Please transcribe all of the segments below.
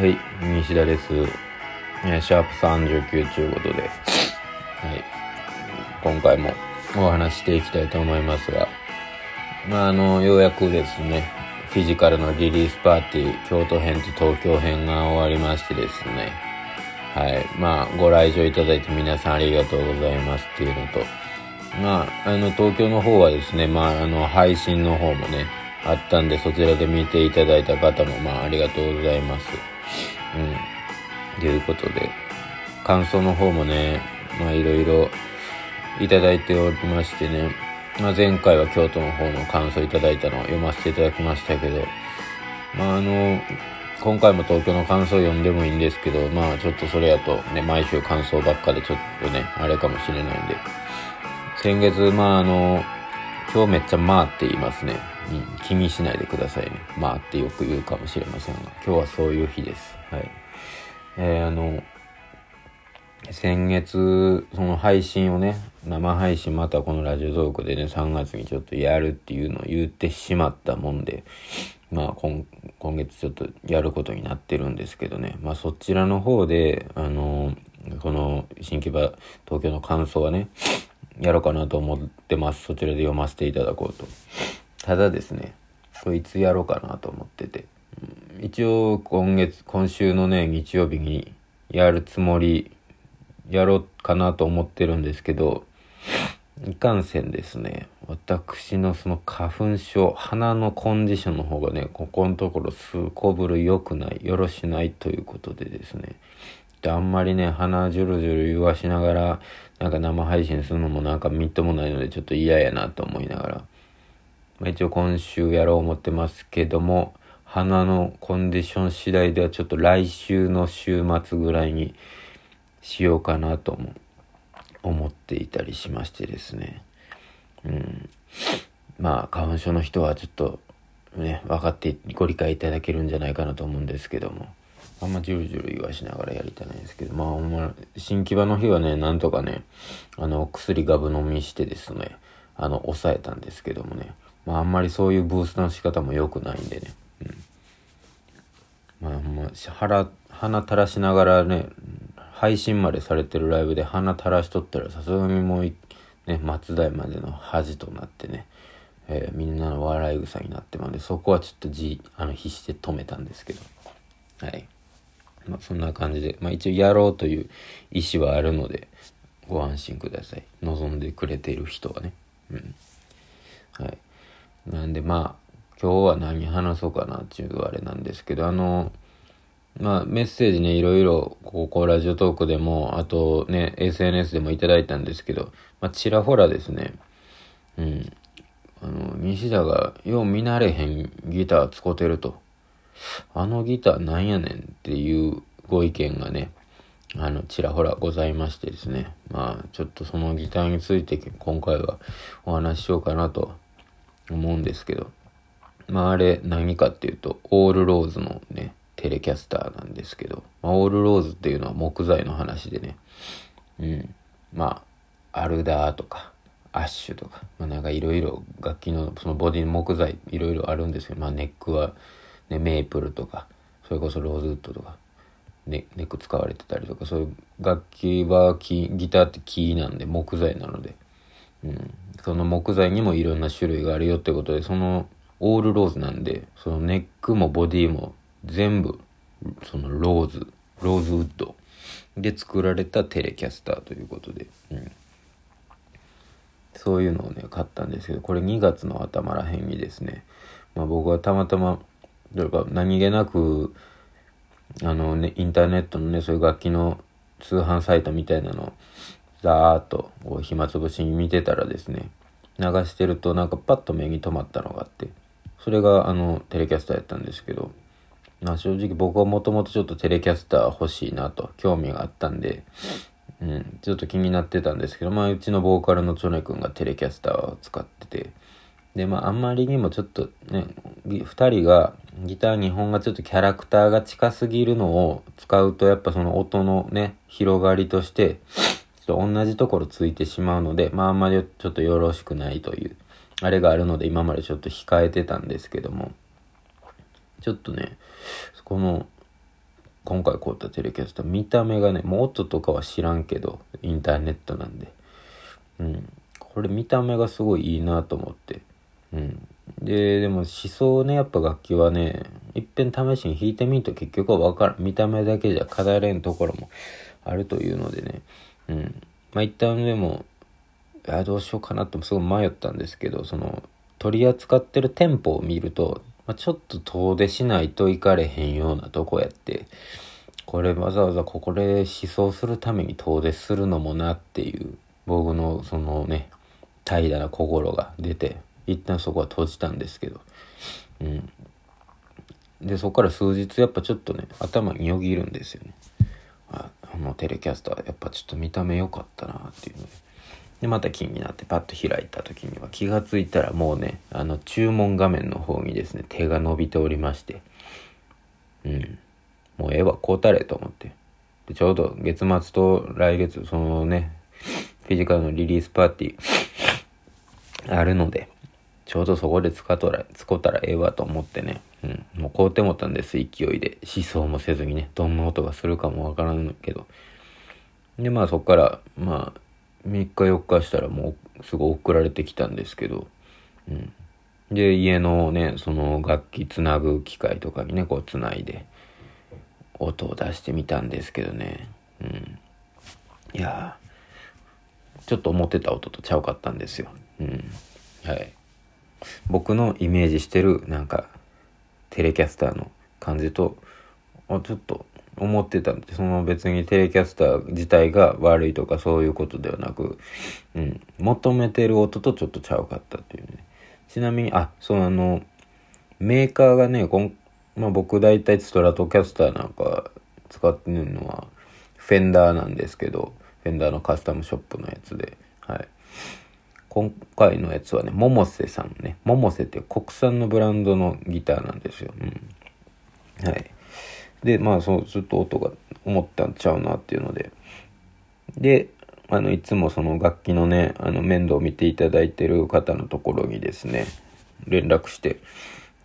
はい、西田です。えシャープ39ということで、はい、今回もお話ししていきたいと思いますが、まあ、あの、ようやくですね、フィジカルのリリースパーティー、京都編と東京編が終わりましてですね、はい、まあ、ご来場いただいて皆さんありがとうございますっていうのと、まあ、あの、東京の方はですね、まあ、あの、配信の方もね、あったんで、そちらで見ていただいた方も、まあ、ありがとうございます。ということで、感想の方もね、まあ、いろいろいただいておりましてね、まあ、前回は京都の方の感想いただいたのを読ませていただきましたけど、まあ、あの、今回も東京の感想を読んでもいいんですけど、まあ、ちょっとそれやとね、毎週感想ばっかでちょっとね、あれかもしれないんで、先月、まあ、あの、今日めっちゃまあって言いますね。うん、気にしないでくださいね。まあってよく言うかもしれませんが、今日はそういう日です。はい。えー、あの、先月、その配信をね、生配信またこのラジオトークでね、3月にちょっとやるっていうのを言ってしまったもんで、まあ今、今月ちょっとやることになってるんですけどね、まあそちらの方で、あの、この新木場東京の感想はね、やろうかなと思ってます。そちらで読ませていただこうと。ただですね、こいつやろうかなと思ってて。一応今月、今週のね、日曜日にやるつもり、やろうかなと思ってるんですけど、いかんせんですね、私のその花粉症、鼻のコンディションの方がね、ここのところすこぶる良くない、よろしないということでですね、あんまりね、鼻ジュルジュル言わしながら、なんか生配信するのもなんかみっともないのでちょっと嫌やなと思いながら、まあ、一応今週やろう思ってますけども、鼻のコンディション次第ではちょっと来週の週末ぐらいにしようかなとも思っていたりしましてですね。うん。まあ、花粉症の人はちょっとね、分かってご理解いただけるんじゃないかなと思うんですけども。あんまジュルジュル言わしながらやりたないんですけど、まあほんま、新木場の日はね、なんとかね、あの、薬ガブ飲みしてですね、あの、抑えたんですけどもね、まああんまりそういうブーストの仕方も良くないんでね、うん。まあほんま、腹、鼻垂らしながらね、配信までされてるライブで鼻垂らしとったらさすがにもうね、松代までの恥となってね、えー、みんなの笑い草になってまで、そこはちょっとじ、あの、必死で止めたんですけど、はい。まあ、そんな感じで、まあ、一応やろうという意思はあるので、ご安心ください。望んでくれている人はね。うん。はい。なんでまあ、今日は何話そうかなっていうあれなんですけど、あの、まあ、メッセージね、いろいろ、ここラジオトークでも、あとね、SNS でもいただいたんですけど、まあ、ちらほらですね、うん、あの、西田が、よう見慣れへんギター使ってると。あのギターなんやねんっていうご意見がね、あの、ちらほらございましてですね。まあ、ちょっとそのギターについて今回はお話ししようかなと思うんですけど。まあ、あれ何かっていうと、オールローズのね、テレキャスターなんですけど、まあ、オールローズっていうのは木材の話でね、うん。まあ、アルダーとか、アッシュとか、まあなんかいろいろ楽器のそのボディの木材いろいろあるんですけど、まあネックはね、メープルとかそれこそローズウッドとか、ね、ネック使われてたりとかそういう楽器は木ギターって木なんで木材なので、うん、その木材にもいろんな種類があるよってことでそのオールローズなんでそのネックもボディも全部そのローズローズウッドで作られたテレキャスターということで、うん、そういうのをね買ったんですけどこれ2月の頭らへんにですね、まあ、僕はたまたまだか何気なく、あのね、インターネットのね、そういう楽器の通販サイトみたいなのを、ざーっと暇つぶしに見てたらですね、流してるとなんかパッと目に留まったのがあって、それがあのテレキャスターやったんですけど、まあ正直僕はもともとちょっとテレキャスター欲しいなと興味があったんで、うん、ちょっと気になってたんですけど、まあうちのボーカルのチョネ君がテレキャスターを使ってて、で、まああんまりにもちょっとね、二人がギター2本がちょっとキャラクターが近すぎるのを使うとやっぱその音のね、広がりとして、ちょっと同じところついてしまうので、まああんまりちょっとよろしくないという、あれがあるので今までちょっと控えてたんですけども、ちょっとね、この今回買ったテレキャスター見た目がねもう音とかは知らんけどインターネットなんで。うん。これ見た目がすごいいいなと思って。うん。ででも思想ねやっぱ楽器はねいっぺん試しに弾いてみると結局は分からん。見た目だけじゃ語れんところもあるというのでね。うん。まあ一旦でもあどうしようかなってすごい迷ったんですけどその取り扱ってる店舗を見ると、まあ、ちょっと遠出しないと行かれへんようなとこやってこれわざわざここで思想するために遠出するのもなっていう僕のそのね怠惰な心が出て一旦そこは閉じたんですけどうん。でそこから数日やっぱちょっとね頭によぎるんですよね。ああのテレキャスターやっぱちょっと見た目良かったなっていうのでまた気になってパッと開いた時には気が付いたらもうねあの注文画面の方にですね手が伸びておりましてうん。もうええわこうたれと思って。でちょうど月末と来月そのねフィジカルのリリースパーティーあるのでちょうどそこで使っとら使ったらええわと思ってね、うん、もう買うてもたんです勢いで。思想もせずにねどんな音がするかもわからんけど。でまあそっからまあ3日4日したらもうすぐ送られてきたんですけど、うん。で、家のね、その楽器つなぐ機械とかにね、こうつないで、音を出してみたんですけどね、うん。いやちょっと思ってた音とちゃうかったんですよ。うん。はい。僕のイメージしてる、なんか、テレキャスターの感じと、あ、ちょっと思ってたんで、その別にテレキャスター自体が悪いとかそういうことではなく、うん、求めてる音とちょっとちゃうかったっていうね。ちなみに、あ、そうあの、メーカーがね、こんまあ、僕大体ストラトキャスターなんか使ってるのは、フェンダーなんですけど、フェンダーのカスタムショップのやつで、はい。今回のやつはね、百瀬さんね、百瀬って国産のブランドのギターなんですよ。うん。はい。で、まあ、そう、ずっと音が思ったんちゃうなっていうので。で、あの、いつもその楽器のね、あの、面倒を見ていただいてる方のところにですね、連絡して、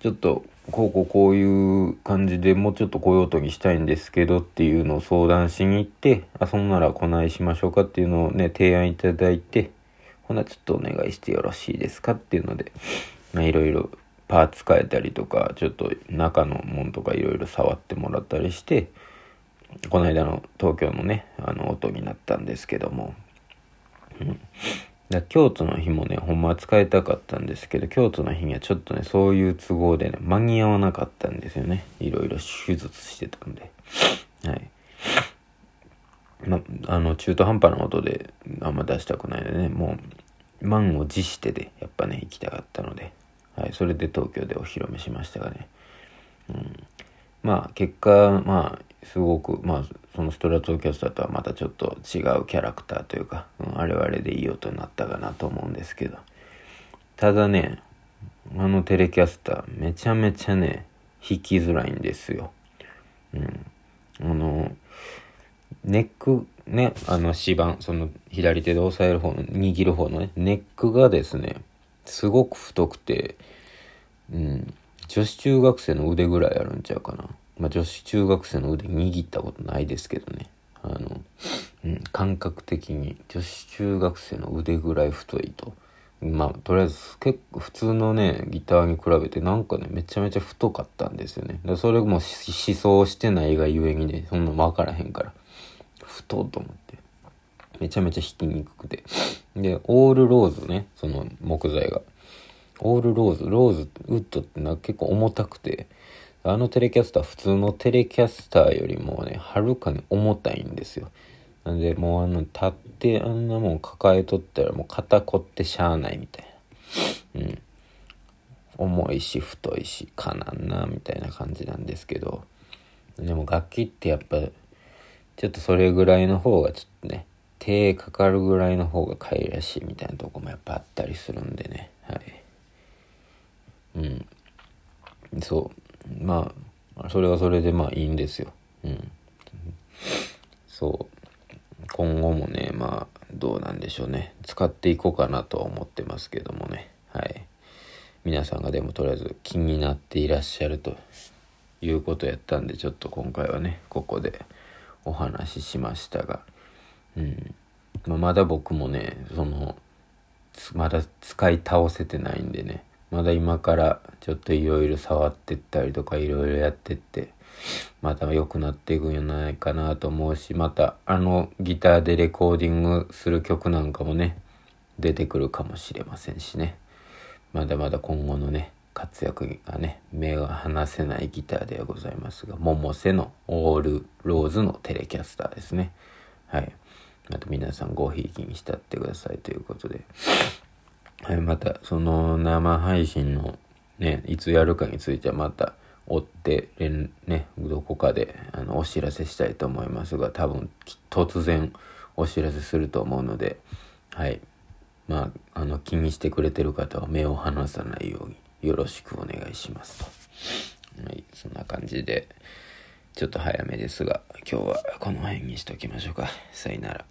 ちょっと、こうこうこういう感じでもうちょっとこういう音にしたいんですけどっていうのを相談しに行って、あ、そんならこないしましょうかっていうのをね、提案いただいて、ほなちょっとお願いしてよろしいですかっていうので、まあいろいろパーツ変えたりとかちょっと中のもんとかいろいろ触ってもらったりしてこの間の東京のねあの音になったんですけども、うん、だ京都の日もねほんまは使いたかったんですけど京都の日にはちょっとねそういう都合でね間に合わなかったんですよね。いろいろ手術してたんで。はい。まあの中途半端な音であんま出したくないのでねもう満を持してでやっぱね行きたかったので。はい、それで東京でお披露目しましたがね、うん、まあ結果まあすごくまあそのストラトキャスターとはまたちょっと違うキャラクターというか、うん、あれはあれでいい音になったかなと思うんですけど。ただねあのテレキャスターめちゃめちゃね弾きづらいんですよ。うん、あのネックねあの指板その左手で押さえる方の握る方のねネックがですねすごく太くて、うん、女子中学生の腕ぐらいあるんちゃうかな。まあ、女子中学生の腕握ったことないですけどね。あの、うん、感覚的に女子中学生の腕ぐらい太いと。まあ、とりあえず結構普通のね、ギターに比べてなんかね、めちゃめちゃ太かったんですよね。でそれも思想してないがゆえにね、そんな分からへんから。太と思って。めちゃめちゃ弾きにくくて。で、オールローズね、その木材が。オールローズ、ローズウッドってな結構重たくて、あのテレキャスター、普通のテレキャスターよりもね、はるかに重たいんですよ。なんで、もうあの、立ってあんなもん抱えとったらもう肩凝ってしゃあないみたいな。うん。重いし、太いし、かなんな、みたいな感じなんですけど、でも楽器ってやっぱ、ちょっとそれぐらいの方がちょっとね、手かかるぐらいの方がかいらしいみたいなとこもやっぱあったりするんでね。はい。うん。そう。まあそれはそれでまあいいんですよ。うん。そう。今後もねまあどうなんでしょうね。使っていこうかなとは思ってますけどもね。はい。皆さんがでもとりあえず気になっていらっしゃるということやったんでちょっと今回はねここでお話ししましたが、うん。まあ、まだ僕もねそのまだ使い倒せてないんでね。まだ今からちょっといろいろ触ってったりとかいろいろやってってまた良くなっていくんじゃないかなと思うしまたあのギターでレコーディングする曲なんかもね出てくるかもしれませんしね。まだまだ今後のね活躍がね目が離せないギターではございますが百瀬のオールローズのテレキャスターですね。はい。また皆さんごひいきにしたってくださいということで、はい、またその生配信のねいつやるかについてはまた追ってねどこかであのお知らせしたいと思いますが多分突然お知らせすると思うのではい。まああの気にしてくれてる方は目を離さないようによろしくお願いしますと。はい、そんな感じで、ちょっと早めですが、今日はこの辺にしときましょうか。さよなら。